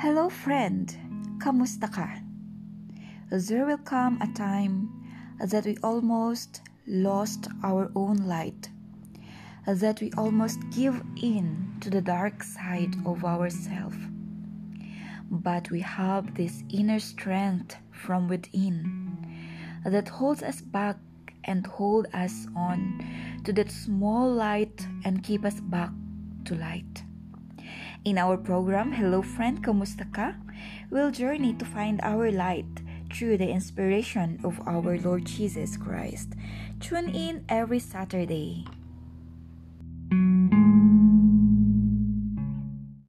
Hello friend, kamusta ka? There will come a time that we almost lost our own light, that we almost give in to the dark side of ourselves. But we have this inner strength from within that holds us back and hold us on to that small light and keep us back to light. In our program, Hello Friend, Kamusta Ka? We'll journey to find our light through the inspiration of our Lord Jesus Christ. Tune in every Saturday.